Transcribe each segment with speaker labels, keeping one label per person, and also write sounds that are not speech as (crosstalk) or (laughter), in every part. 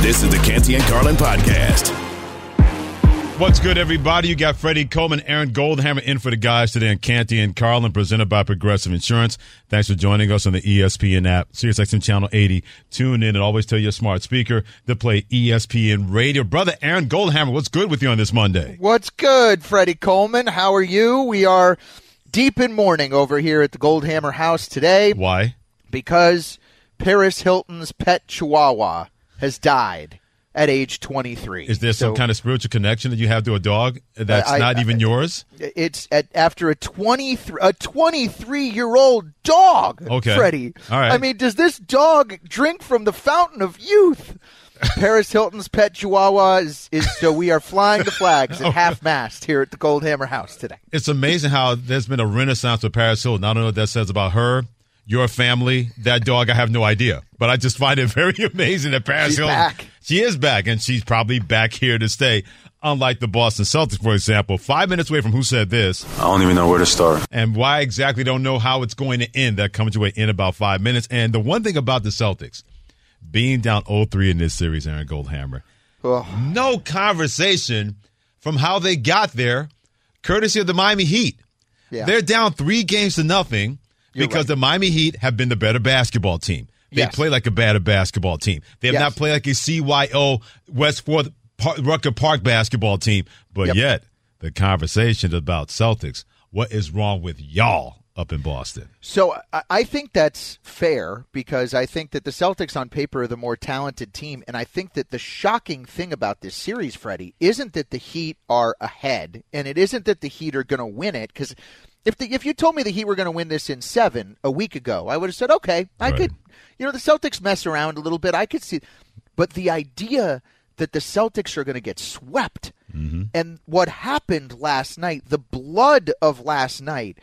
Speaker 1: This is the Canty and Carlin podcast.
Speaker 2: What's good, everybody? You got Freddie Coleman, Aaron Goldhammer in for the guys today on Canty and Carlin, presented by Progressive Insurance. Thanks for joining us on the ESPN app, SiriusXM Channel 80. Tune in and always tell your smart speaker to play ESPN Radio. Brother Aaron Goldhammer, what's good with you on this Monday?
Speaker 3: What's good, Freddie Coleman? How are you? We are deep in mourning over here at the Goldhammer house today.
Speaker 2: Why?
Speaker 3: Because Paris Hilton's pet chihuahua has died at age 23.
Speaker 2: Is there some
Speaker 3: So
Speaker 2: kind of spiritual connection that you have to a dog that's
Speaker 3: I-
Speaker 2: not
Speaker 3: I-
Speaker 2: even yours?
Speaker 3: It's at, after a 23 a 23 year old dog.
Speaker 2: Okay.
Speaker 3: Freddie.
Speaker 2: All right.
Speaker 3: I mean, does this dog drink from the fountain of youth? Paris Hilton's pet chihuahua is, is so we are flying the flags at (laughs) half mast here at the Goldhammer House today.
Speaker 2: It's amazing how there's been a renaissance with Paris Hilton. I don't know what that says about her, your family, that dog. I have no idea, but I just find it (laughs) very amazing that Paris
Speaker 3: She's
Speaker 2: Hilton.
Speaker 3: back.
Speaker 2: She is back, and she's probably back here to stay. Unlike the Boston Celtics, for example, five minutes away from who said this,
Speaker 4: I don't even know where to start.
Speaker 2: and why exactly don't know how it's going to end. That comes away in about five minutes. And the one thing about the Celtics being down 0-3 in this series, Aaron Goldhammer,
Speaker 3: Oh,
Speaker 2: no conversation from how they got there, courtesy of the Miami Heat.
Speaker 3: Yeah.
Speaker 2: They're down three games to nothing
Speaker 3: You're
Speaker 2: because
Speaker 3: right.
Speaker 2: the Miami Heat have been the better basketball team. They
Speaker 3: Yes.
Speaker 2: play like a better basketball team. They have
Speaker 3: Yes.
Speaker 2: not played like a CYO West Fourth Rucker Park basketball team. But
Speaker 3: Yep.
Speaker 2: yet, the conversation about Celtics. What is wrong with y'all up in Boston?
Speaker 3: So I- I think that's fair because I think that the Celtics on paper are the more talented team, and I think that the shocking thing about this series, Freddie, isn't that the Heat are ahead, and it isn't that the Heat are going to win it. Because if the, if you told me the Heat were going to win this in seven a week ago, I would have said, okay, I
Speaker 2: Right.
Speaker 3: could. You know, the Celtics mess around a little bit. I could see, but the idea that the Celtics are going to get swept, mm-hmm. and what happened last night, the blood of last night.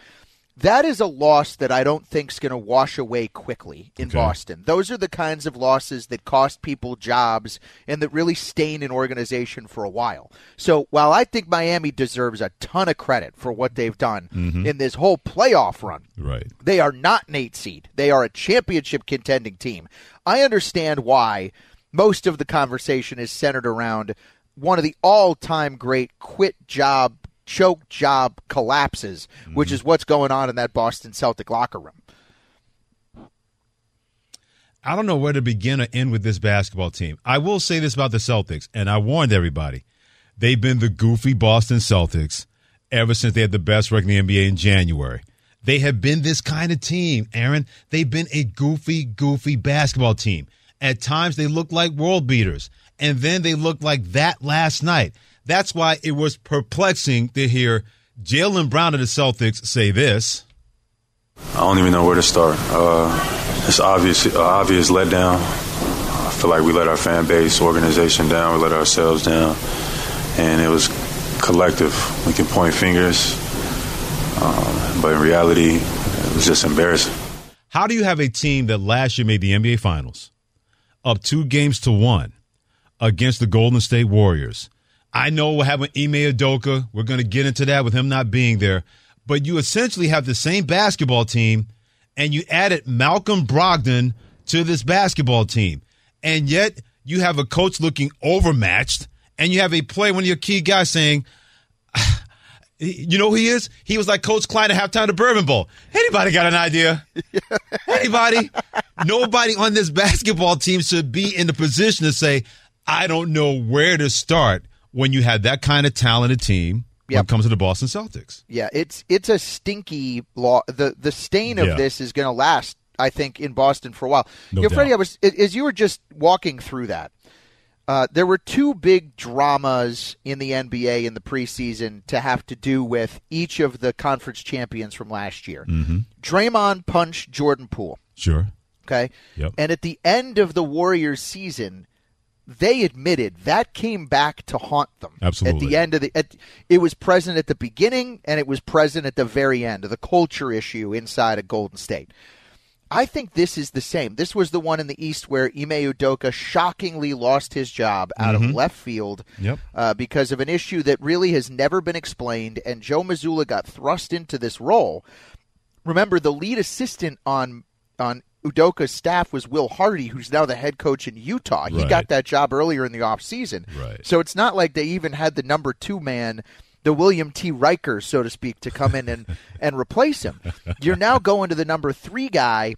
Speaker 3: That is a loss that I don't think is going to wash away quickly in
Speaker 2: Okay.
Speaker 3: Boston. Those are the kinds of losses that cost people jobs and that really stain an organization for a while. So while I think Miami deserves a ton of credit for what they've done mm-hmm. in this whole playoff run,
Speaker 2: Right.
Speaker 3: they are not an eight seed. They are a championship contending team. I understand why most of the conversation is centered around one of the all time great quit job, choke job collapses, which mm-hmm. is what's going on in that Boston Celtic locker room.
Speaker 2: I don't know where to begin or end with this basketball team. I will say this about the Celtics, and I warned everybody. They've been the goofy Boston Celtics ever since they had the best record in the NBA in January. They have been this kind of team, Aaron. They've been a goofy, goofy basketball team. At times they look like world beaters, and then they looked like that last night. That's why it was perplexing to hear Jaylen Brown of the Celtics say this.
Speaker 4: I don't even know where to start. Uh, it's obvious, uh, obvious letdown. I feel like we let our fan base, organization down. We let ourselves down, and it was collective. We can point fingers, um, but in reality, it was just embarrassing.
Speaker 2: How do you have a team that last year made the NBA Finals, up two games to one against the Golden State Warriors? I know we'll have an Ime Udoka. We're going to get into that with him not being there. But you essentially have the same basketball team, and you added Malcolm Brogdon to this basketball team. And yet you have a coach looking overmatched, and you have a play, one of your key guys saying, (sighs) you know who he is? He was like Coach Klein at halftime the Bourbon Bowl. Anybody got an idea? (laughs) Anybody? Nobody on this basketball team should be in the position to say, I don't know where to start when you had that kind of talented team when it comes to the Boston Celtics.
Speaker 3: Yeah, it's it's a stinky law. The the stain of
Speaker 2: Yeah.
Speaker 3: this is going to last, I think, in Boston for a while.
Speaker 2: No
Speaker 3: you know, Freddie. I was as you were just walking through that. Uh, there were two big dramas in the NBA in the preseason to have to do with each of the conference champions from last year.
Speaker 2: Mm-hmm.
Speaker 3: Draymond punched Jordan Poole.
Speaker 2: Sure.
Speaker 3: Okay.
Speaker 2: Yep.
Speaker 3: And at the end of the Warriors season, they admitted that came back to haunt them.
Speaker 2: Absolutely.
Speaker 3: At the end of the, at, it was present at the beginning and it was present at the very end of the culture issue inside of Golden State. I think this is the same. This was the one in the East where Ime Udoka shockingly lost his job out of left field
Speaker 2: Yep.
Speaker 3: uh, because of an issue that really has never been explained, and Joe Mazzulla got thrust into this role. Remember, the lead assistant on on Udoka's staff was Will Hardy, who's now the head coach in Utah. He
Speaker 2: Right.
Speaker 3: got that job earlier in the offseason.
Speaker 2: Right.
Speaker 3: So it's not like they even had the number two man, the William T. Riker, so to speak, to come in and, (laughs) and replace him. You're now going to the number three guy,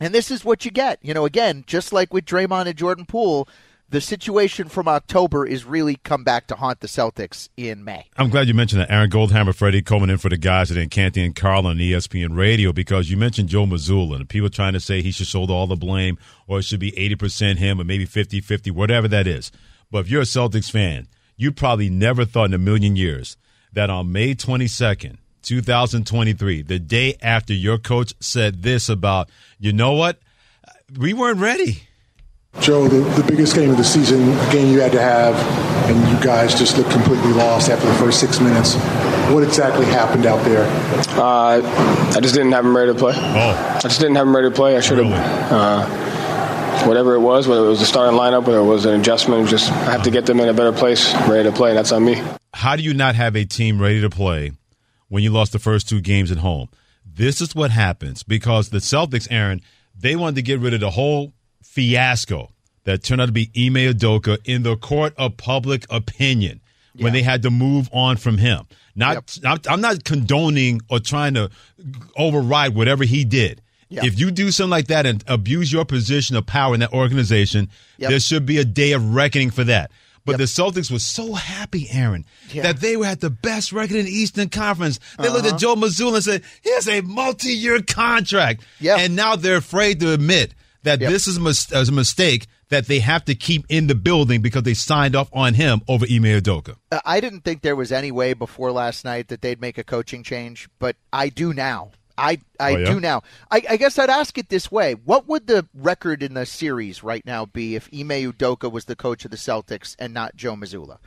Speaker 3: and this is what you get. You know, again, just like with Draymond and Jordan Poole, the situation from October is really come back to haunt the Celtics in May.
Speaker 2: I'm glad you mentioned that. Aaron Goldhammer, Freddie Coleman in for the guys at Canty and Carlin ESPN Radio because you mentioned Joe Mazzulla and people trying to say he should shoulder all the blame or it should be 80% him or maybe 50 50, whatever that is. But if you're a Celtics fan, you probably never thought in a million years that on May 22nd, 2023, the day after your coach said this about, you know what? We weren't ready.
Speaker 5: Joe, the, the biggest game of the season, a game you had to have, and you guys just looked completely lost after the first six minutes. What exactly happened out there?
Speaker 6: Uh, I just didn't have him ready to play.
Speaker 2: Oh,
Speaker 6: I just didn't have him ready to play. I should have.
Speaker 2: Really?
Speaker 6: Uh, whatever it was, whether it was the starting lineup, whether it was an adjustment, just I have to get them in a better place, ready to play. And that's on me.
Speaker 2: how do you not have a team ready to play when you lost the first two games at home? This is what happens because the Celtics, Aaron, they wanted to get rid of the whole fiasco that turned out to be Ime Udoka in the court of public opinion when they had to move on from him. Not, I'm, I'm not condoning or trying to override whatever he did.
Speaker 3: Yep.
Speaker 2: If you do something like that and abuse your position of power in that organization,
Speaker 3: Yep.
Speaker 2: there should be a day of reckoning for that. But
Speaker 3: Yep.
Speaker 2: the Celtics were so happy, Aaron,
Speaker 3: Yeah.
Speaker 2: that they were at the best record in the Eastern Conference. They looked
Speaker 3: Uh-huh.
Speaker 2: at Joe Mazzulla and said, "Here's a multi-year contract."
Speaker 3: Yeah.
Speaker 2: And now they're afraid to admit that
Speaker 3: Yep.
Speaker 2: this is a, mis- is a mistake that they have to keep in the building because they signed off on him over Ime Udoka.
Speaker 3: Uh, I didn't think there was any way before last night that they'd make a coaching change, but I do now. I I
Speaker 2: Oh, yeah?
Speaker 3: do now. I, I guess I'd ask it this way: What would the record in the series right now be if Ime Udoka was the coach of the Celtics and not Joe Mazzulla?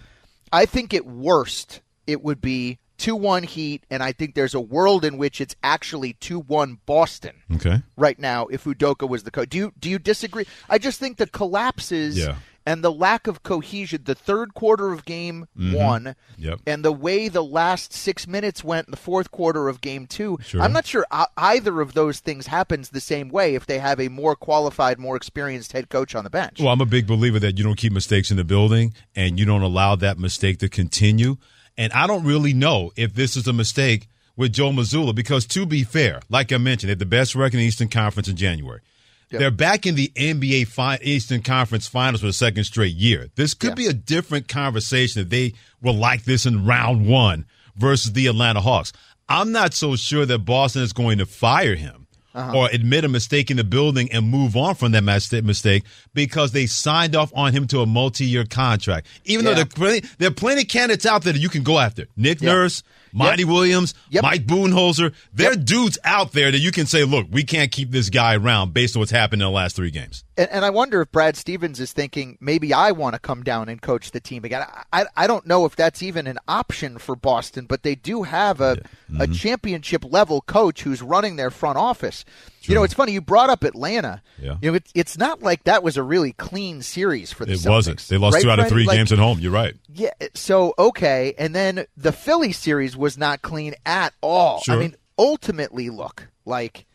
Speaker 3: I think at worst it would be two one Heat, and I think there's a world in which it's actually two one Boston
Speaker 2: Okay.
Speaker 3: right now if Udoka was the coach. Do you do you disagree? I just think the collapses
Speaker 2: Yeah.
Speaker 3: and the lack of cohesion, the third quarter of game one,
Speaker 2: Mm-hmm. Yep.
Speaker 3: and the way the last six minutes went in the fourth quarter of game two.
Speaker 2: Sure.
Speaker 3: I'm not sure either of those things happens the same way if they have a more qualified, more experienced head coach on the bench.
Speaker 2: Well, I'm a big believer that you don't keep mistakes in the building and you don't allow that mistake to continue. And I don't really know if this is a mistake with Joe Mazzulla because, to be fair, like I mentioned, they had the best record in the Eastern Conference in January. They're back in the NBA fi- Eastern Conference Finals for the second straight year. This could
Speaker 3: Yeah.
Speaker 2: be a different conversation if they were like this in round one versus the Atlanta Hawks. I'm not so sure that Boston is going to fire him Uh-huh. or admit a mistake in the building and move on from that mistake because they signed off on him to a multi-year contract. Even
Speaker 3: Yeah.
Speaker 2: though there are, plenty, there are plenty of candidates out there that you can go after. Nick
Speaker 3: Yeah.
Speaker 2: Nurse, Monty Williams,
Speaker 3: Yep.
Speaker 2: Mike Budenholzer. There are
Speaker 3: Yep.
Speaker 2: dudes out there that you can say, look, we can't keep this guy around based on what's happened in the last three games.
Speaker 3: And, and I wonder if Brad Stevens is thinking maybe I want to come down and coach the team again. I, I don't know if that's even an option for Boston, but they do have a,
Speaker 2: Mm-hmm.
Speaker 3: a championship level coach who's running their front office. You know, it's funny you brought up Atlanta.
Speaker 2: Yeah.
Speaker 3: You know, it, it's not like that was a really clean series for the
Speaker 2: It
Speaker 3: Celtics.
Speaker 2: wasn't. They lost
Speaker 3: right,
Speaker 2: two out of three
Speaker 3: Like,
Speaker 2: games at home. You're right.
Speaker 3: Yeah. So okay, and then the Philly series was not clean at all.
Speaker 2: Sure.
Speaker 3: I mean, ultimately, look like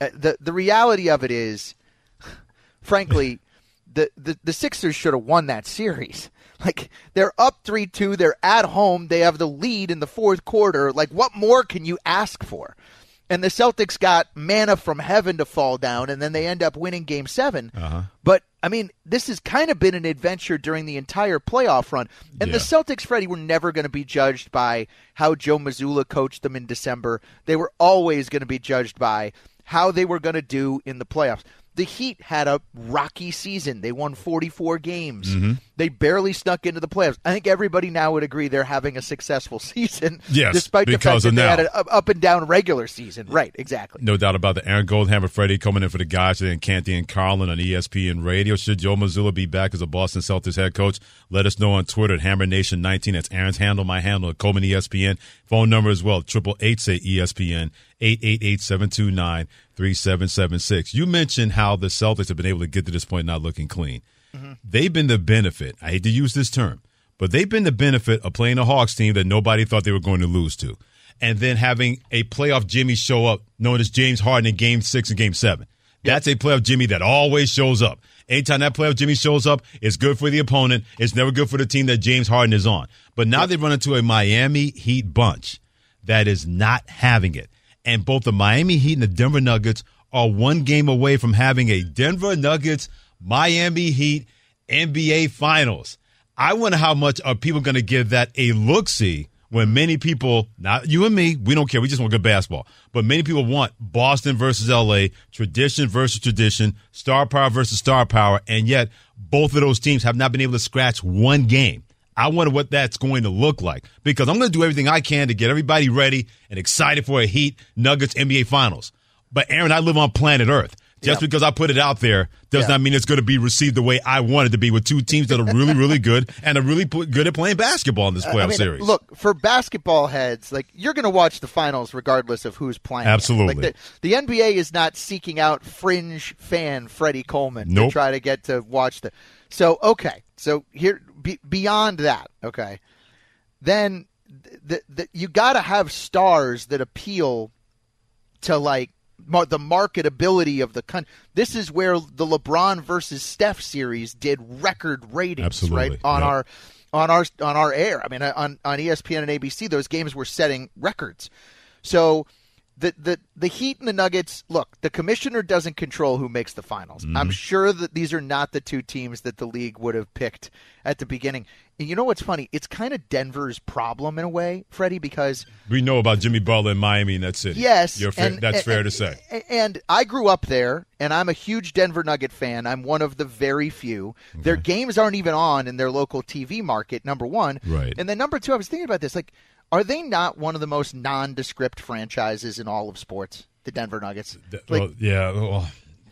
Speaker 3: uh, the the reality of it is, frankly, the, the the Sixers should have won that series. (laughs) Like they're up three two, they're at home, they have the lead in the fourth quarter. Like what more can you ask for? And the Celtics got manna from heaven to fall down, and then they end up winning Game 7
Speaker 2: Uh-huh.
Speaker 3: But I mean, this has kind of been an adventure during the entire playoff run. And the Celtics, Freddie, were never going to be judged by how Joe Mazzulla coached them in December. They were always going to be judged by how they were going to do in the playoffs. The Heat had a rocky season. They won 44 games. Mm-hmm. They barely snuck into the playoffs. I think everybody now would agree they're having a successful (laughs) season,
Speaker 2: Yes,
Speaker 3: despite the fact that
Speaker 2: of
Speaker 3: they had an up and down regular season. Right, exactly.
Speaker 2: No doubt about that. Aaron Goldhammer, Freddie Coleman in for the guys today, and Canty and Carlin on ESPN Radio. Should Joe Mazzulla be back as a Boston Celtics head coach? Let us know on Twitter at Hammer Nation 19. That's Aaron's handle, my handle at Coleman ESPN. Phone number as well, triple eight say ESPN, 888-729-3776. You mentioned how the Celtics have been able to get to this point not looking clean. They've been the benefit. I hate to use this term, but they've been the benefit of playing a Hawks team that nobody thought they were going to lose to. And then having a playoff Jimmy show up, known as James Harden in game six and game seven. That's a playoff Jimmy that always shows up. Anytime that playoff Jimmy shows up, it's good for the opponent. It's never good for the team that James Harden is on. But now they run into a Miami Heat bunch that is not having it. And both the Miami Heat and the Denver Nuggets are one game away from having a Denver Nuggets Miami Heat NBA Finals. I wonder how much are people going to give that a look see when many people, not you and me, we don't care. We just want good basketball. But many people want Boston versus LA, tradition versus tradition, star power versus star power. And yet both of those teams have not been able to scratch one game. I wonder what that's going to look like because I'm going to do everything I can to get everybody ready and excited for a Heat Nuggets NBA Finals. But Aaron, I live on planet Earth. Just
Speaker 3: Yeah.
Speaker 2: because I put it out there does
Speaker 3: Yeah.
Speaker 2: not mean it's going to be received the way I want it to be with two teams that are really, really good (laughs) and are really good at playing basketball in this playoff
Speaker 3: I mean,
Speaker 2: series.
Speaker 3: Look, for basketball heads, like you're going to watch the finals regardless of who's playing.
Speaker 2: Absolutely.
Speaker 3: Like the, the NBA is not seeking out fringe fan Freddie Coleman
Speaker 2: Nope.
Speaker 3: to try to get to watch the. So okay, so here be, beyond that, okay, then the, the, you got to have stars that appeal to like the marketability of the country. This is where the LeBron versus Steph series did record ratings,
Speaker 2: Absolutely.
Speaker 3: right on
Speaker 2: Yep.
Speaker 3: our on our on our air. I mean, on on ESPN and ABC, those games were setting records. So the the the Heat and the Nuggets. Look, the commissioner doesn't control who makes the finals.
Speaker 2: Mm-hmm.
Speaker 3: I'm sure that these are not the two teams that the league would have picked at the beginning. And you know what's funny? It's kind of Denver's problem in a way, Freddie, because
Speaker 2: we know about Jimmy Butler in Miami and that city.
Speaker 3: Yes, and-
Speaker 2: that's
Speaker 3: and-
Speaker 2: fair to say.
Speaker 3: And I grew up there, and I'm a huge Denver Nugget fan. I'm one of the very few. Their games aren't even on in their local TV market. Number one,
Speaker 2: Right.
Speaker 3: And then number two, I was thinking about this. Like, are they not one of the most nondescript franchises in all of sports? The Denver Nuggets. Like,
Speaker 2: well, yeah. Well,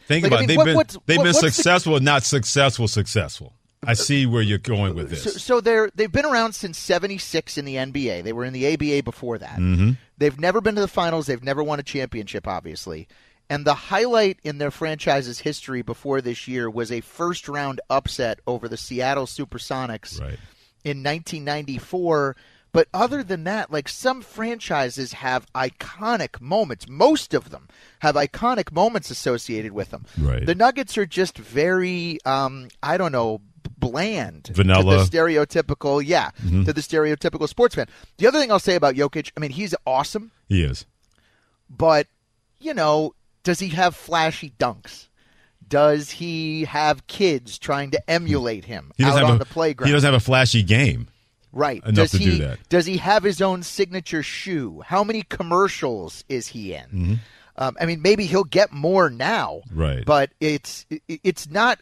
Speaker 2: think
Speaker 3: Like, I
Speaker 2: about
Speaker 3: mean,
Speaker 2: it. They've
Speaker 3: what-
Speaker 2: been
Speaker 3: what's-
Speaker 2: they've
Speaker 3: what-
Speaker 2: been
Speaker 3: what's the-
Speaker 2: successful, not successful, successful. I see where you're going with this.
Speaker 3: So, so they're they've been around since '76 in the NBA. They were in the ABA before that.
Speaker 2: Mm-hmm.
Speaker 3: They've never been to the finals. They've never won a championship, obviously. And the highlight in their franchise's history before this year was a first round upset over the Seattle Supersonics
Speaker 2: right.
Speaker 3: in 1994. But other than that, like some franchises have iconic moments. Most of them have iconic moments associated with them.
Speaker 2: Right.
Speaker 3: The Nuggets are just very, um, I don't know, bland.
Speaker 2: Vanilla.
Speaker 3: To the stereotypical, yeah, to the stereotypical sports fan. The other thing I'll say about Jokic, I mean, he's awesome,
Speaker 2: He is.
Speaker 3: but, you know, does he have flashy dunks? Does he have kids trying to emulate him out on
Speaker 2: a,
Speaker 3: the playground?
Speaker 2: He doesn't have a flashy game.
Speaker 3: Right.
Speaker 2: enough
Speaker 3: does
Speaker 2: to
Speaker 3: he,
Speaker 2: do that.
Speaker 3: Does he have his own signature shoe? How many commercials is he in?
Speaker 2: Mm-hmm.
Speaker 3: Um, I mean, maybe he'll get more now.
Speaker 2: Right.
Speaker 3: But it's it's not.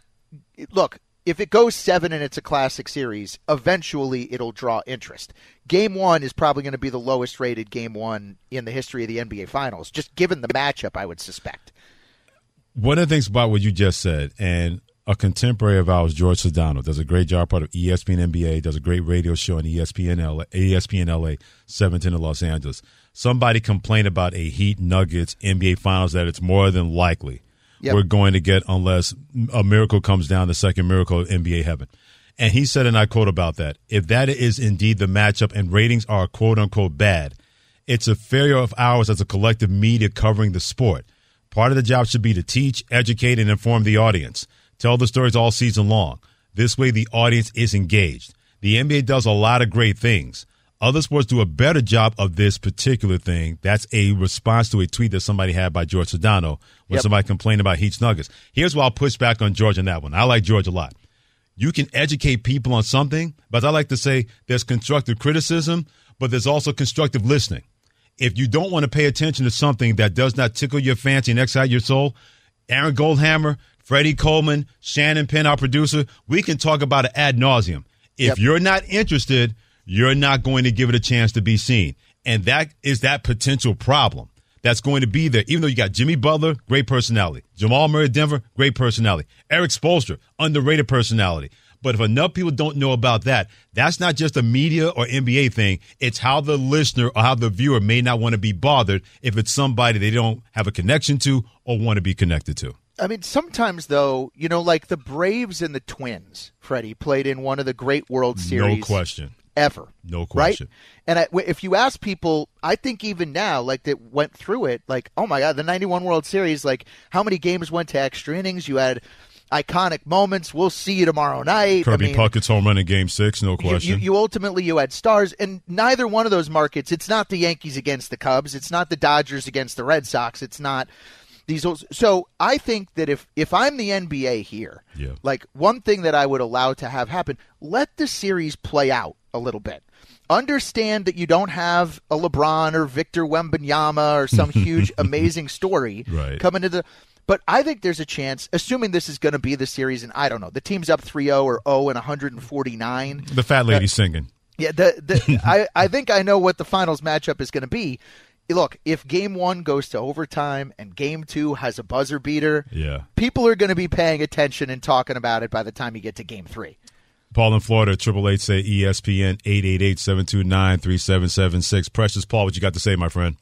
Speaker 3: Look, if it goes seven and it's a classic series, eventually it'll draw interest. Game one is probably going to be the lowest rated game one in the history of the NBA Finals, just given the matchup. I would suspect.
Speaker 2: One of the things about what you just said, and a contemporary of ours, George Sedano, does a great job part of ESPN NBA, does a great radio show on ESPN LA, ESPN LA, 710 in Los Angeles. Somebody complained about a Heat Nuggets NBA Finals that it's more than likely
Speaker 3: Yep.
Speaker 2: we're going to get unless a miracle comes down, the second miracle of NBA heaven. And he said, and I quote about that, if that is indeed the matchup and ratings are quote unquote bad, it's a failure of ours as a collective media covering the sport. Part of the job should be to teach, educate, and inform the audience. Tell the stories all season long. This way, the audience is engaged. The NBA does a lot of great things. Other sports do a better job of this particular thing. That's a response to a tweet that somebody had by George Sedano when
Speaker 3: Yep.
Speaker 2: somebody complained about Heat's Nuggets. Here's why I'll push back on George on that one. I like George a lot. You can educate people on something, but I like to say there's constructive criticism, but there's also constructive listening. If you don't want to pay attention to something that does not tickle your fancy and excite your soul, Aaron Goldhammer, Freddie Coleman, Shannon Penn, our producer, we can talk about it ad nauseum. If
Speaker 3: Yep.
Speaker 2: you're not interested, you're not going to give it a chance to be seen. And that is that potential problem that's going to be there. Even though you got Jimmy Butler, great personality. Jamal Murray, Denver, great personality. Eric Spoelstra, underrated personality. But if enough people don't know about that, that's not just a media or NBA thing. It's how the listener or how the viewer may not want to be bothered if it's somebody they don't have a connection to or want to be connected to.
Speaker 3: I mean, sometimes though, you know, like the Braves and the Twins, Freddie played in one of the great World Series.
Speaker 2: No question.
Speaker 3: ever.
Speaker 2: No question.
Speaker 3: Right? And I, if you ask people, I think even now, like that went through it, like, oh my God, the 91 World Series, like how many games went to extra innings? You had iconic moments. We'll see you tomorrow night.
Speaker 2: Kirby
Speaker 3: I mean,
Speaker 2: Puckett's home run in game six, no
Speaker 3: you,
Speaker 2: question.
Speaker 3: you, you ultimately you had stars, and neither one of those markets. It's not the Yankees against the Cubs. It's not the Dodgers against the Red Sox. It's not these. old- So I think that if if I'm the NBA here,
Speaker 2: Yeah.
Speaker 3: like one thing that I would allow to have happen, let the series play out a little bit. Understand that you don't have a LeBron or Victor Wembanyama or some (laughs) huge amazing story
Speaker 2: Right.
Speaker 3: coming to the. But I think there's a chance, assuming this is going to be the series, and I don't know, the team's up 3-0 or 0 and 149.
Speaker 2: the fat lady uh, singing.
Speaker 3: Yeah, the, the (laughs) I, I think I know what the finals matchup is going to be. Look, if game one goes to overtime and game two has a buzzer beater,
Speaker 2: Yeah.
Speaker 3: people are going to be paying attention and talking about it by the time you get to game three.
Speaker 2: Paul in Florida, triple eight say ESPN eight eight eight seven two nine three seven seven six. Precious Paul, what you got to say, my friend?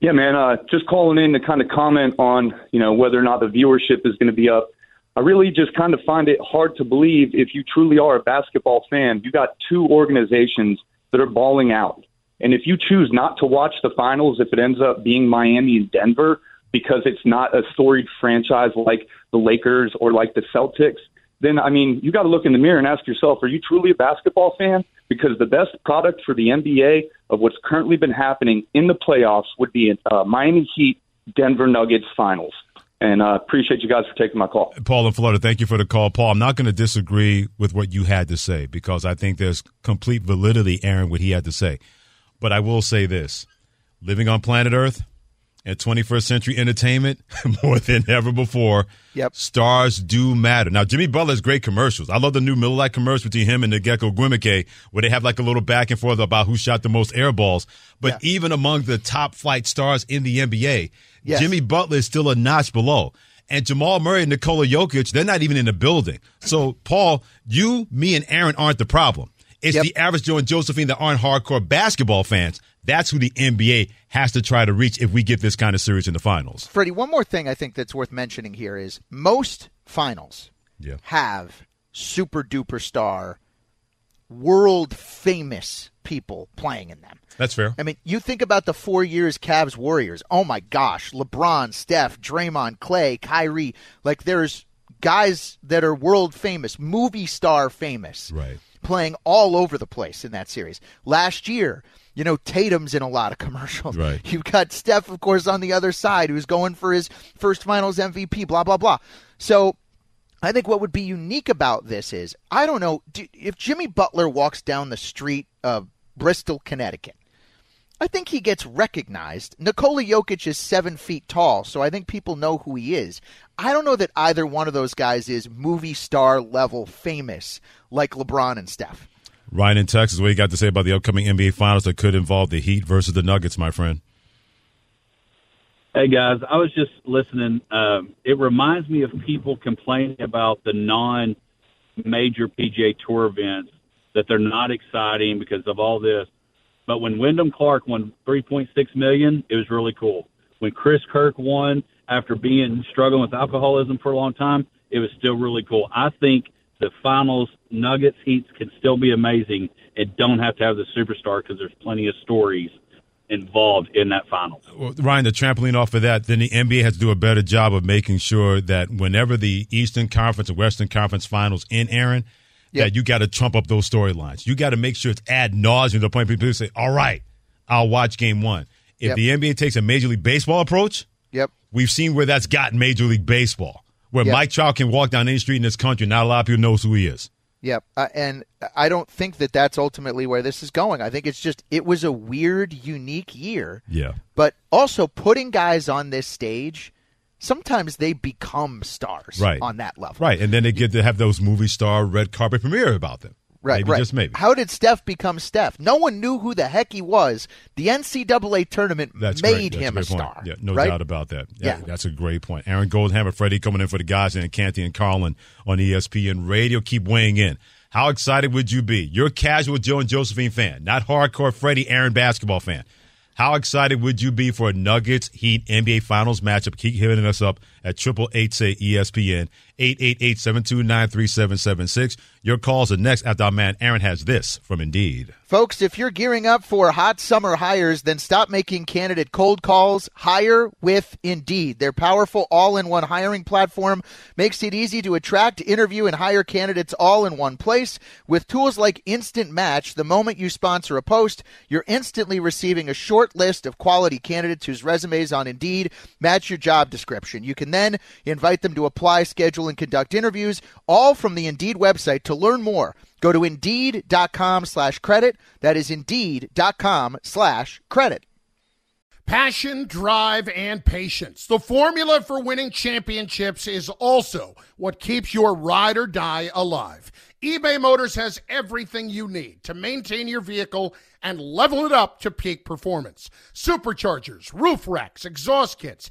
Speaker 7: Yeah, man. Uh, just calling in to kind of comment on you know whether or not the viewership is going to be up. I really just kind of find it hard to believe if you truly are a basketball fan, you got two organizations that are balling out, and if you choose not to watch the finals, if it ends up being Miami and Denver because it's not a storied franchise like the Lakers or like the Celtics, then I mean you got to look in the mirror and ask yourself: Are you truly a basketball fan? Because the best product for the NBA of what's currently been happening in the playoffs would be uh, Miami Heat, Denver Nuggets finals. And uh, appreciate you guys for taking my call.
Speaker 2: Paul in Florida, thank you for the call. Paul, I'm not going to disagree with what you had to say because I think there's complete validity, Aaron, what he had to say. But I will say this living on planet Earth at 21st century entertainment (laughs) more than ever before.
Speaker 3: Yep.
Speaker 2: Stars do matter. Now, Jimmy Butler has great commercials. I love the new Miller Lite commercial between him and the Gecko Gwimike where they have like a little back and forth about who shot the most air balls. But even among the top flight stars in the NBA,
Speaker 3: Yes.
Speaker 2: Jimmy Butler is still a notch below. And Jamal Murray and Nikola Jokic, they're not even in the building. So, Paul, you, me, and Aaron aren't the problem. It's
Speaker 3: Yep.
Speaker 2: the average Joe and Josephine that aren't hardcore basketball fans. That's who the NBA has to try to reach if we get this kind of series in the finals.
Speaker 3: Freddie, one more thing I think that's worth mentioning here is most finals
Speaker 2: Yeah.
Speaker 3: have super duper star, world famous people playing in them.
Speaker 2: That's fair.
Speaker 3: I mean, you think about the four years Cavs Warriors. Oh my gosh, LeBron, Steph, Draymond, Clay, Kyrie. Like there's guys that are world famous, movie star famous,
Speaker 2: Right.
Speaker 3: Playing all over the place in that series. Last year, you know, Tatum's in a lot of (laughs) commercials.
Speaker 2: Right.
Speaker 3: You've got Steph, of course, on the other side, who's going for his first Finals MVP. Blah blah blah. So. I think what would be unique about this is I don't know if Jimmy Butler walks down the street of Bristol, Connecticut. I think he gets recognized. Nikola Jokic is seven feet tall, so I think people know who he is. I don't know that either one of those guys is movie star level famous like LeBron and Steph.
Speaker 2: Ryan in Texas, what you got to say about the upcoming NBA finals that could involve the Heat versus the Nuggets, my friend?
Speaker 8: Hey guys, I was just listening. Um, it reminds me of people complaining about the non-major PGA Tour events that they're not exciting because of all this. But when Wyndham Clark won 3.6 million, it was really cool. When Chris Kirk won after being struggling with alcoholism for a long time, it was still really cool. I think the finals Nuggets Heats can still be amazing and don't have to have the superstar because there's plenty of stories involved in that finals.
Speaker 2: Well, Ryan, the trampoline off of that, then the NBA has to do a better job of making sure that whenever the Eastern Conference and Western Conference finals in Aaron,
Speaker 3: Yep.
Speaker 2: that you got to trump up those storylines. You got to make sure it's ad nauseum to the point people say, all right, I'll watch game one. If
Speaker 3: Yep.
Speaker 2: the NBA takes a Major League Baseball approach,
Speaker 3: Yep.
Speaker 2: we've seen where that's gotten Major League Baseball, where
Speaker 3: Yep.
Speaker 2: Mike Trout can walk down any street in this country, not a lot of people knows who he is.
Speaker 3: Yep. Uh, and I don't think that that's ultimately where this is going. I think it's just it was a weird, unique year.
Speaker 2: Yeah.
Speaker 3: But also putting guys on this stage sometimes they become stars
Speaker 2: Right.
Speaker 3: on that level.
Speaker 2: Right, and then they get to have those movie star red carpet premiere about them.
Speaker 3: Right,
Speaker 2: maybe
Speaker 3: right.
Speaker 2: just maybe.
Speaker 3: How did Steph become Steph? No one knew who the heck he was. The NCAA tournament
Speaker 2: That's
Speaker 3: made him
Speaker 2: a,
Speaker 3: a, star.
Speaker 2: Yeah, no
Speaker 3: right?
Speaker 2: doubt about that. Yeah,
Speaker 3: Yeah.
Speaker 2: that's a great point. Aaron Goldhammer, Freddie Coleman in for the guys and Canty and Carlin on ESPN Radio. Keep weighing in. How excited would you be? You're a casual Joe and Josephine fan, not hardcore Freddie Aaron basketball fan. How excited would you be for a Nuggets Heat NBA Finals matchup? Keep hitting us up at 888 ESPN 888-729-3776. Your calls are next after our man Aaron has this from Indeed.
Speaker 3: Folks, if you're gearing up for hot summer hires, then stop making candidate cold calls. Hire with Indeed. Their powerful all-in-one hiring platform makes it easy to attract, interview, and hire candidates all in one place. With tools like Instant Match, the moment you sponsor a post, you're instantly receiving a short list of quality candidates whose resumes on Indeed match your job description. You can then invite them to apply, schedule and conduct interviews, all from the Indeed website. To learn more, Go to Indeed.com slash credit. That is Indeed.com slash credit.
Speaker 9: Passion, drive, and patience. The formula for winning championships is also what keeps your ride or die alive. eBay Motors has everything you need to maintain your vehicle and level it up to peak performance. Superchargers, roof racks, exhaust kits,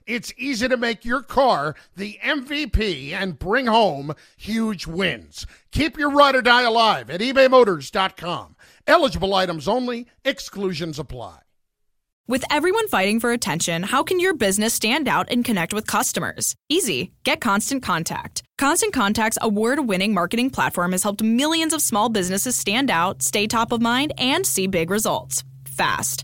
Speaker 9: it's easy to make your car the MVP and bring home huge wins. Keep your ride or die alive at ebaymotors.com. Eligible items only, exclusions apply.
Speaker 10: With everyone fighting for attention, how can your business stand out and connect with customers? Easy. Get Constant Contact. Constant Contact's award winning marketing platform has helped millions of small businesses stand out, stay top of mind, and see big results fast.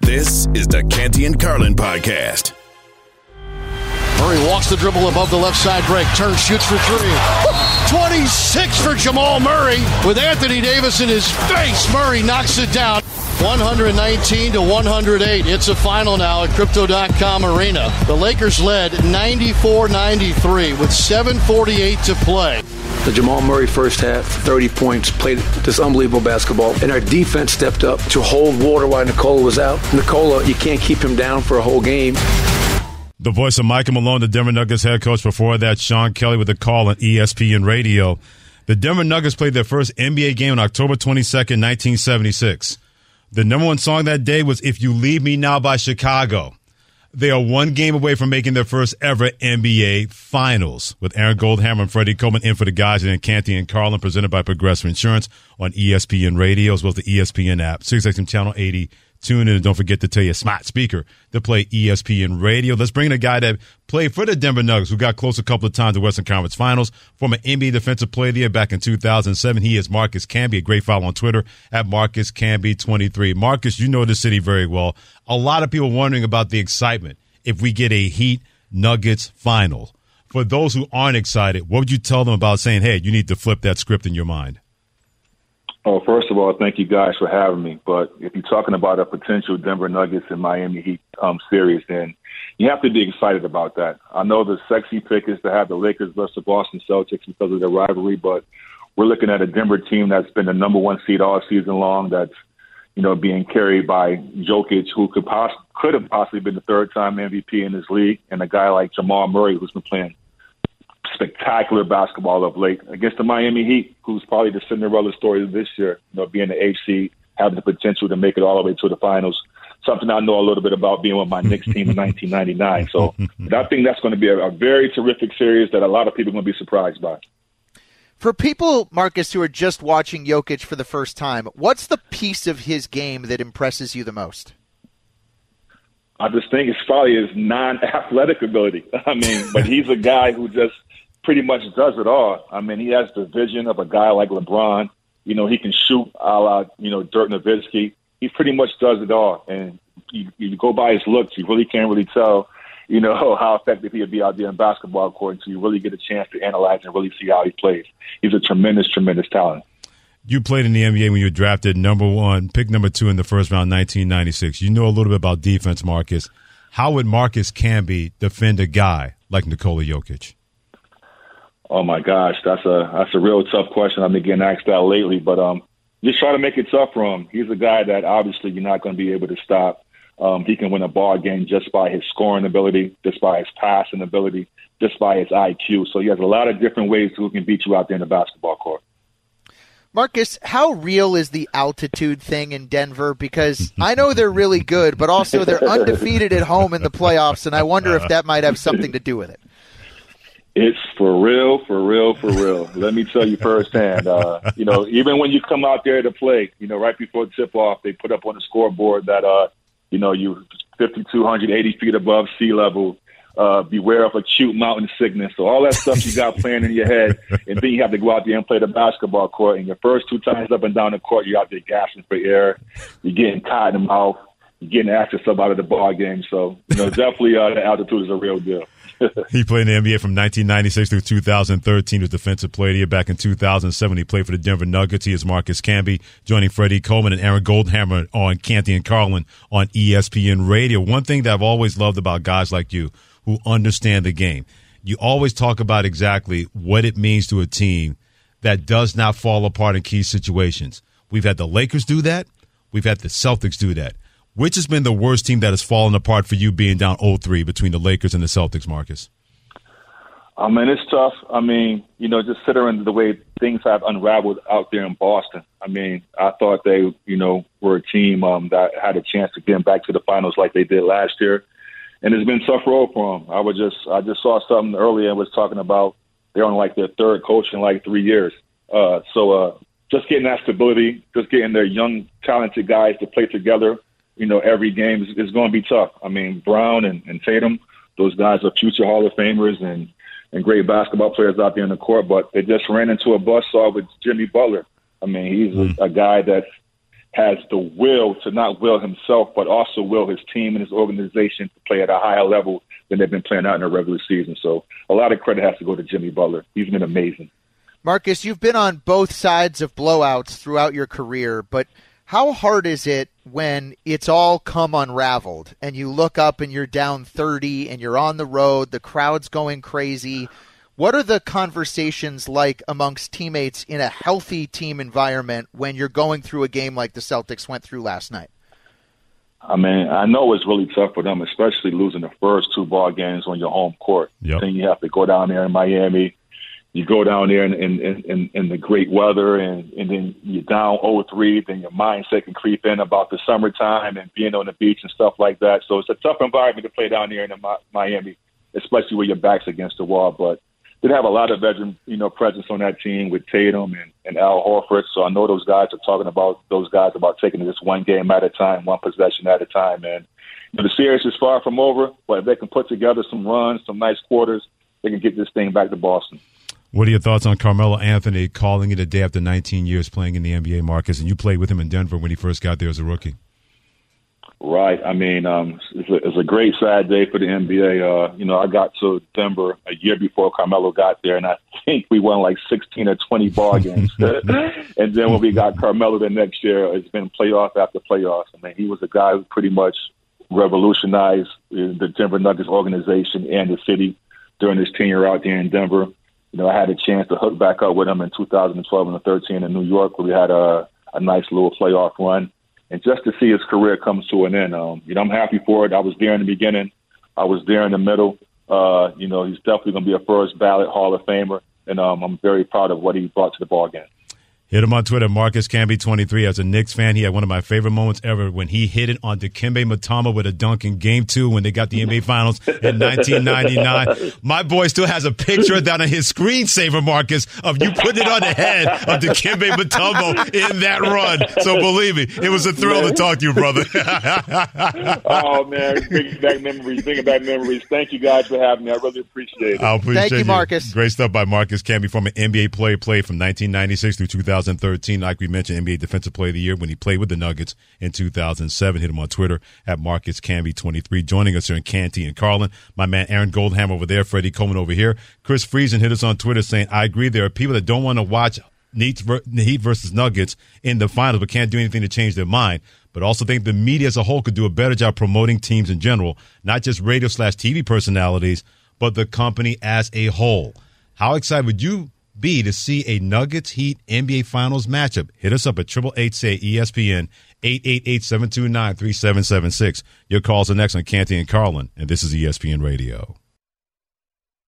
Speaker 1: This is the Canty and Carlin podcast.
Speaker 9: Murray walks the dribble above the left side break, turns, shoots for three. 26 for Jamal Murray with Anthony Davis in his face. Murray knocks it down. 119 to 108. It's a final now at Crypto.com Arena. The Lakers led 94 93 with 7.48 to play.
Speaker 11: The Jamal Murray first half, 30 points, played this unbelievable basketball. And our defense stepped up to hold water while Nikola was out. Nikola, you can't keep him down for a whole game.
Speaker 2: The voice of Michael Malone, the Denver Nuggets head coach. Before that, Sean Kelly with a call on ESPN Radio. The Denver Nuggets played their first NBA game on October 22nd, 1976. The number one song that day was If You Leave Me Now by Chicago. They are one game away from making their first ever NBA Finals. With Aaron Goldhammer and Freddie Coleman in for the guys and Canty and Carlin, presented by Progressive Insurance on ESPN Radio as well as the ESPN app, SiriusXM Channel 80, Tune in and don't forget to tell your smart speaker to play ESPN radio. Let's bring in a guy that played for the Denver Nuggets, who got close a couple of times to Western Conference Finals, former NBA Defensive Player of the Year back in 2007. He is Marcus Camby, a great follow on Twitter at Marcus Camby23. Marcus, you know the city very well. A lot of people wondering about the excitement if we get a Heat Nuggets final. For those who aren't excited, what would you tell them about saying, hey, you need to flip that script in your mind?
Speaker 12: Oh, first of all, thank you guys for having me. But if you're talking about a potential Denver Nuggets and Miami Heat um, series, then you have to be excited about that. I know the sexy pick is to have the Lakers versus the Boston Celtics because of their rivalry, but we're looking at a Denver team that's been the number one seed all season long. That's you know being carried by Jokic, who could poss- could have possibly been the third time MVP in this league, and a guy like Jamal Murray, who's been playing spectacular basketball of late against the Miami Heat, who's probably the Cinderella story of this year. You know, being the AC, having the potential to make it all the way to the finals. Something I know a little bit about being with my Knicks team in (laughs) 1999. So I think that's going to be a, a very terrific series that a lot of people are going to be surprised by.
Speaker 3: For people, Marcus, who are just watching Jokic for the first time, what's the piece of his game that impresses you the most?
Speaker 12: I just think it's probably his non-athletic ability. (laughs) I mean, but he's a guy who just pretty much does it all. I mean, he has the vision of a guy like LeBron. You know, he can shoot a la, you know, Dirk Nowitzki. He pretty much does it all. And you, you go by his looks, you really can't really tell, you know, (laughs) how effective he'll be out there in basketball court until you really get a chance to analyze and really see how he plays. He's a tremendous, tremendous talent.
Speaker 2: You played in the NBA when you were drafted number one, pick number two in the first round, 1996. You know a little bit about defense, Marcus. How would Marcus Camby defend a guy like Nikola Jokic?
Speaker 12: Oh my gosh, that's a that's a real tough question. I've been getting asked that lately, but um, just try to make it tough for him. He's a guy that obviously you're not going to be able to stop. Um, he can win a ball game just by his scoring ability, just by his passing ability, just by his IQ. So he has a lot of different ways who can beat you out there in the basketball court.
Speaker 3: Marcus, how real is the altitude thing in Denver? Because I know they're really good, but also they're (laughs) undefeated at home in the playoffs, and I wonder if that might have something to do with it.
Speaker 12: It's for real, for real, for real. (laughs) Let me tell you firsthand. Uh, you know, even when you come out there to play, you know, right before tip off, they put up on the scoreboard that, uh, you know, you 5,280 feet above sea level. Uh, beware of acute mountain sickness. So all that stuff you got playing in your head, (laughs) and then you have to go out there and play the basketball court. And your first two times up and down the court, you're out there gasping for air. You're getting caught in the mouth. You're getting asked yourself out of the ball game. So you know, (laughs) definitely uh, the altitude is a real deal. (laughs)
Speaker 2: he played in the NBA from 1996 through 2013. He was defensive player year back in 2007. He played for the Denver Nuggets. He is Marcus Camby, joining Freddie Coleman and Aaron Goldhammer on Canty and Carlin on ESPN Radio. One thing that I've always loved about guys like you who understand the game, you always talk about exactly what it means to a team that does not fall apart in key situations. We've had the Lakers do that. We've had the Celtics do that. Which has been the worst team that has fallen apart for you being down 0-3 between the Lakers and the Celtics, Marcus?
Speaker 12: I mean, it's tough. I mean, you know, just considering the way things have unraveled out there in Boston. I mean, I thought they, you know, were a team um, that had a chance to get back to the finals like they did last year, and it's been tough road for them. I was just, I just saw something earlier and was talking about they're on like their third coach in like three years. Uh, so, uh, just getting that stability, just getting their young, talented guys to play together you know, every game is, is going to be tough. I mean, Brown and, and Tatum, those guys are future Hall of Famers and, and great basketball players out there in the court, but they just ran into a buzzsaw with Jimmy Butler. I mean, he's mm. a, a guy that has the will to not will himself, but also will his team and his organization to play at a higher level than they've been playing out in the regular season. So a lot of credit has to go to Jimmy Butler. He's been amazing.
Speaker 3: Marcus, you've been on both sides of blowouts throughout your career, but – how hard is it when it's all come unraveled and you look up and you're down 30 and you're on the road, the crowd's going crazy? What are the conversations like amongst teammates in a healthy team environment when you're going through a game like the Celtics went through last night?
Speaker 12: I mean, I know it's really tough for them, especially losing the first two ball games on your home court.
Speaker 2: Yep.
Speaker 12: Then you have to go down there in Miami you go down there in in, in, in the great weather and, and then you're down 0-3, then your mindset can creep in about the summertime and being on the beach and stuff like that. So it's a tough environment to play down there in Miami, especially with your back's against the wall. But did have a lot of veteran, you know, presence on that team with Tatum and, and Al Horford. So I know those guys are talking about those guys about taking this one game at a time, one possession at a time. And you know, the series is far from over, but if they can put together some runs, some nice quarters, they can get this thing back to Boston.
Speaker 2: What are your thoughts on Carmelo Anthony calling it a day after 19 years playing in the NBA, Marcus? And you played with him in Denver when he first got there as a rookie.
Speaker 12: Right. I mean, um, it's, a, it's a great sad day for the NBA. Uh, you know, I got to Denver a year before Carmelo got there, and I think we won like 16 or 20 ball games. (laughs) (laughs) and then when we got Carmelo the next year, it's been playoff after playoff. I mean, he was a guy who pretty much revolutionized the Denver Nuggets organization and the city during his tenure out there in Denver. You know, I had a chance to hook back up with him in 2012 and 13 in New York, where we had a, a nice little playoff run and just to see his career come to an end. Um, you know, I'm happy for it. I was there in the beginning. I was there in the middle. Uh, you know, he's definitely going to be a first ballot Hall of Famer, and um, I'm very proud of what he brought to the ball game.
Speaker 2: Hit him on Twitter, Marcus Camby23. As a Knicks fan, he had one of my favorite moments ever when he hit it on Dikembe Mutombo with a dunk in game two when they got the NBA Finals in 1999. My boy still has a picture down on his screensaver, Marcus, of you putting it on the head of Dikembe Mutombo in that run. So believe me, it was a thrill man. to talk to you, brother. (laughs)
Speaker 12: oh, man. Bringing back memories, bringing back memories. Thank you guys for having me. I really appreciate it.
Speaker 2: I appreciate
Speaker 3: Thank you, Marcus.
Speaker 2: Great stuff by Marcus Camby, former NBA player, played from 1996 through 2000. 2013, like we mentioned, NBA Defensive Player of the Year when he played with the Nuggets in 2007. Hit him on Twitter at Marcus Camby23. Joining us here in Canty and Carlin, my man Aaron Goldhammer over there, Freddie Coleman over here. Chris Friesen hit us on Twitter saying, I agree, there are people that don't want to watch Heat versus Nuggets in the finals, but can't do anything to change their mind. But also think the media as a whole could do a better job promoting teams in general, not just radio slash TV personalities, but the company as a whole. How excited would you B, to see a Nuggets Heat NBA Finals matchup. Hit us up at triple eight say ESPN 888-729-3776. Your calls are next on Canty and Carlin, and this is ESPN Radio.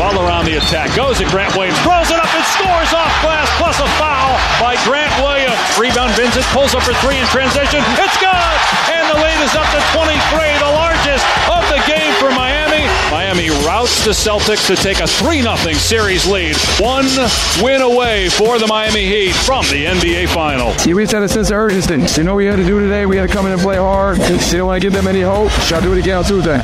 Speaker 13: Butler around the attack. Goes at Grant Williams. Throws it up and scores off glass plus a foul by Grant Williams. Rebound Vincent pulls up for three in transition. It's good! And the lead is up to 23, the largest of the game for Miami. Miami routs the Celtics to take a 3 0 series lead. One win away for the Miami Heat from the NBA Final.
Speaker 14: Yeah, we just had a sense of urgency. You know what we had to do today? We had to come in and play hard. Didn't want to give them any hope. To do it again on Tuesday.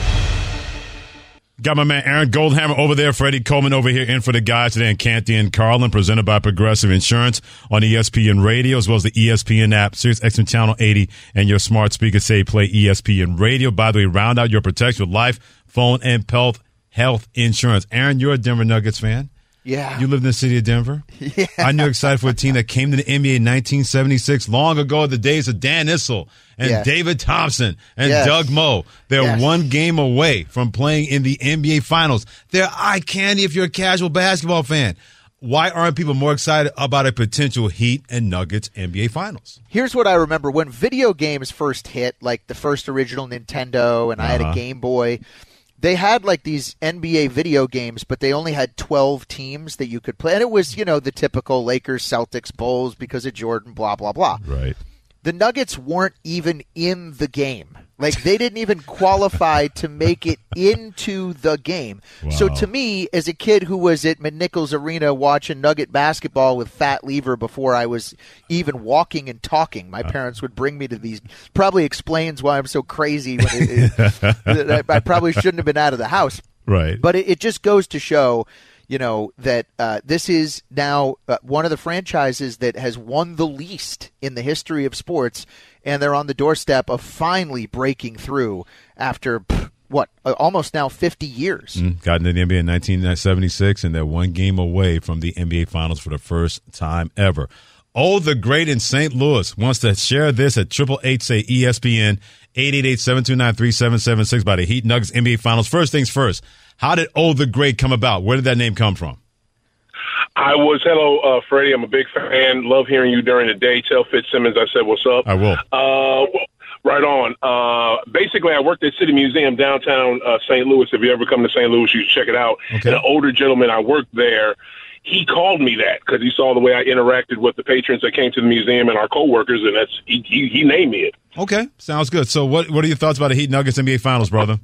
Speaker 2: Got my man Aaron Goldhammer over there, Freddie Coleman over here in for the guys today in Canty and Carlin, presented by Progressive Insurance on ESPN Radio, as well as the ESPN app, SiriusXM Channel 80, and your smart speaker say play ESPN Radio. By the way, round out your protection with life, phone, and health health insurance. Aaron, you're a Denver Nuggets fan.
Speaker 3: Yeah.
Speaker 2: You lived in the city of Denver. (laughs)
Speaker 3: Yeah.
Speaker 2: I knew excited for a team that came to the NBA in 1976, long ago, the days of Dan Issel and
Speaker 3: Yes.
Speaker 2: David Thompson and
Speaker 3: Yes.
Speaker 2: Doug Moe. They're
Speaker 3: Yes.
Speaker 2: one game away from playing in the NBA Finals. They're eye candy if you're a casual basketball fan. Why aren't people more excited about a potential Heat and Nuggets NBA Finals?
Speaker 3: Here's what I remember when video games first hit, like the first original Nintendo, and I had a
Speaker 2: Uh-huh.
Speaker 3: Game Boy. They had like these NBA video games, but they only had 12 teams that you could play. And it was, you know, the typical Lakers, Celtics, Bulls because of Jordan, blah, blah, blah.
Speaker 2: Right.
Speaker 3: The Nuggets weren't even in the game. Like they didn't even qualify to make it into the game. So to me, as a kid who was at McNichols Arena watching Nugget basketball with Fat Lever before I was even walking and talking, my parents would bring me to these. Probably explains why I'm so crazy. It, it, (laughs) I I probably shouldn't have been out of the house.
Speaker 2: Right.
Speaker 3: But it, it just goes to show, you know, that uh, this is now uh, one of the franchises that has won the least in the history of sports, and they're on the doorstep of finally breaking through after what uh, almost now 50 years.
Speaker 2: Mm, got into the NBA in 1976, and they're one game away from the NBA Finals for the first time ever. Oh, the great in St. Louis wants to share this at Triple Eight say ESPN 888-729-3776 by the Heat Nuggets NBA Finals. First things first, how did Oh the Great come about? Where did that name come from?
Speaker 15: I was hello, uh, Freddie. I'm a big fan. Love hearing you during the day. Tell Fitzsimmons I said what's up.
Speaker 2: I will.
Speaker 15: Uh, well, right on. Uh, basically, I worked at City Museum downtown uh, St. Louis. If you ever come to St. Louis, you should check it out.
Speaker 2: Okay.
Speaker 15: And an older gentleman I worked there. He called me that because he saw the way I interacted with the patrons that came to the museum and our coworkers, and that's he, he, he named me it.
Speaker 2: Okay, sounds good. So, what what are your thoughts about the Heat Nuggets NBA Finals, brother?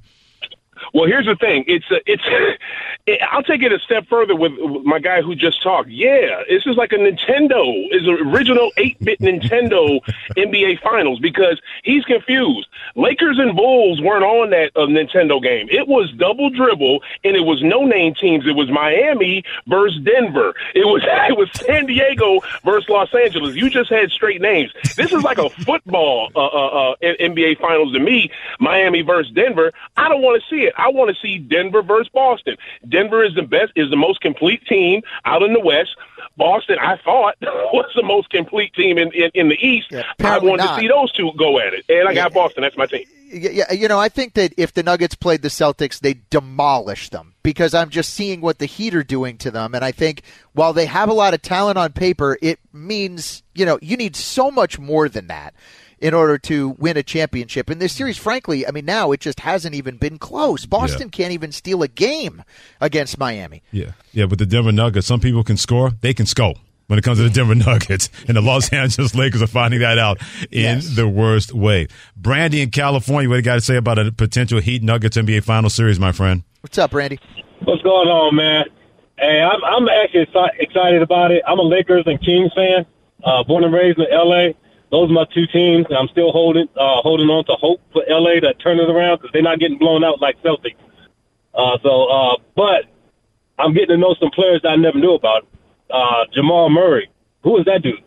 Speaker 15: Well, here's the thing. It's a, it's. (laughs) I'll take it a step further with my guy who just talked. Yeah, this is like a Nintendo. Is an original eight bit Nintendo (laughs) NBA Finals because he's confused. Lakers and Bulls weren't on that uh, Nintendo game. It was double dribble and it was no name teams. It was Miami versus Denver. It was (laughs) it was San Diego versus Los Angeles. You just had straight names. This is like a football uh, uh, uh, NBA Finals to me. Miami versus Denver. I don't want to see it. I want to see Denver versus Boston. Denver is the best, is the most complete team out in the West. Boston, I thought, (laughs) was the most complete team in, in, in the East. I wanted
Speaker 3: not.
Speaker 15: to see those two go at it. And I got Boston. That's my team.
Speaker 3: Yeah, yeah, you know, I think that if the Nuggets played the Celtics, they demolish them because I'm just seeing what the Heat are doing to them, and I think while they have a lot of talent on paper, it means you know you need so much more than that in order to win a championship. In this series, frankly, I mean, now it just hasn't even been close. Boston can't even steal a game against Miami.
Speaker 2: Yeah, yeah, but the Denver Nuggets, some people can score, they can score. When it comes to the Denver (laughs) Nuggets, and the Los Angeles Lakers are finding that out in the worst way. Brandy in California, what do you got to say about a potential Heat Nuggets NBA Final Series, my friend?
Speaker 3: What's up, Randy?
Speaker 16: What's going on, man? Hey, I'm, I'm actually excited about it. I'm a Lakers and Kings fan, uh, born and raised in L.A. Those are my two teams, and I'm still holding uh, holding on to hope for L.A. to turn it around because they're not getting blown out like Celtics. Uh, so, uh, but I'm getting to know some players that I never knew about. Uh, Jamal Murray, who is that dude?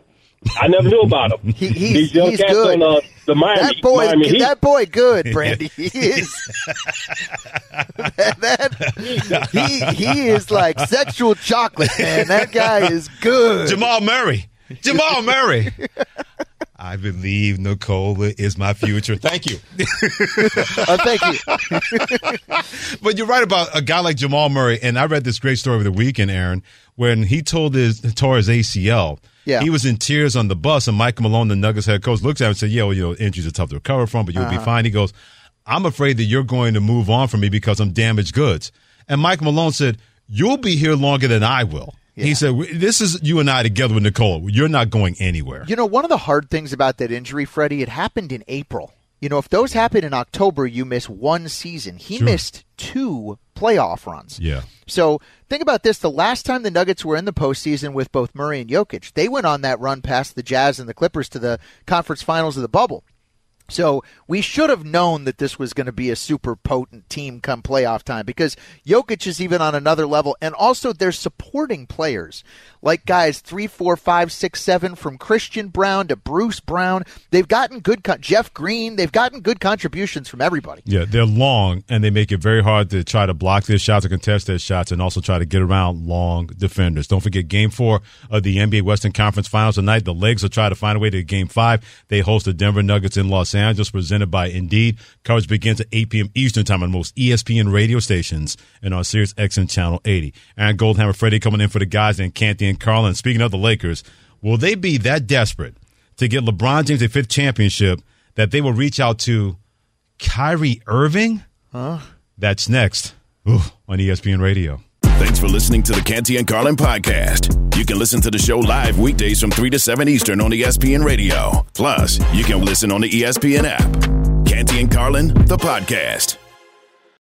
Speaker 16: I never knew about him. (laughs)
Speaker 3: He,
Speaker 16: These young
Speaker 3: he's
Speaker 16: cats
Speaker 3: good.
Speaker 16: on uh, the Miami.
Speaker 3: that boy,
Speaker 16: Miami Heat.
Speaker 3: that boy, good, (laughs) Brandy. He is. (laughs) that, he he is like sexual chocolate, man. That guy is good.
Speaker 2: Jamal Murray. Jamal Murray. I believe Nikola is my future. Thank you.
Speaker 3: oh, (laughs) thank you. (laughs)
Speaker 2: but you're right about a guy like Jamal Murray. And I read this great story over the weekend, Aaron, when he told his tore his ACL.
Speaker 3: Yeah.
Speaker 2: He was in tears on the bus, and Mike Malone, the Nuggets head coach, looks at him and said, "Yeah, well, you know, injuries are tough to recover from, but you'll be
Speaker 3: Uh-huh.
Speaker 2: fine." He goes, "I'm afraid that you're going to move on from me because I'm damaged goods." And Mike Malone said, "You'll be here longer than I will." He said, "This is you and I together with Nikola. You're not going anywhere."
Speaker 3: You know, one of the hard things about that injury, Freddie, it happened in April. You know, if those happen in October, you miss one season. He
Speaker 2: Sure.
Speaker 3: missed two playoff runs.
Speaker 2: Yeah.
Speaker 3: So think about this: the last time the Nuggets were in the postseason with both Murray and Jokic, they went on that run past the Jazz and the Clippers to the conference finals of the bubble. So we should have known that this was going to be a super potent team come playoff time because Jokic is even on another level, and also they're supporting players like guys three, four, five, six, seven, from Christian Braun to Bruce Brown. They've gotten good. Con- Jeff Green. They've gotten good contributions from everybody.
Speaker 2: Yeah, they're long and they make it very hard to try to block their shots or contest their shots, and also try to get around long defenders. Don't forget Game Four of the NBA Western Conference Finals tonight. The Lakers will try to find a way to Game Five. They host the Denver Nuggets in Los Angeles, presented by Indeed. Coverage begins at 8 p.m. Eastern Time on most ESPN radio stations and on SiriusXM Channel 80. Aaron Goldhammer, Freddie coming in for the guys and Canty and Carlin. Speaking of the Lakers, will they be that desperate to get LeBron James a fifth championship that they will reach out to Kyrie Irving?
Speaker 3: Huh?
Speaker 2: That's next Ooh, on ESPN Radio.
Speaker 1: Thanks for listening to the Canty and Carlin podcast. You can listen to the show live weekdays from 3 to 7 Eastern on ESPN Radio. Plus, you can listen on the ESPN app. Canty and Carlin, the podcast.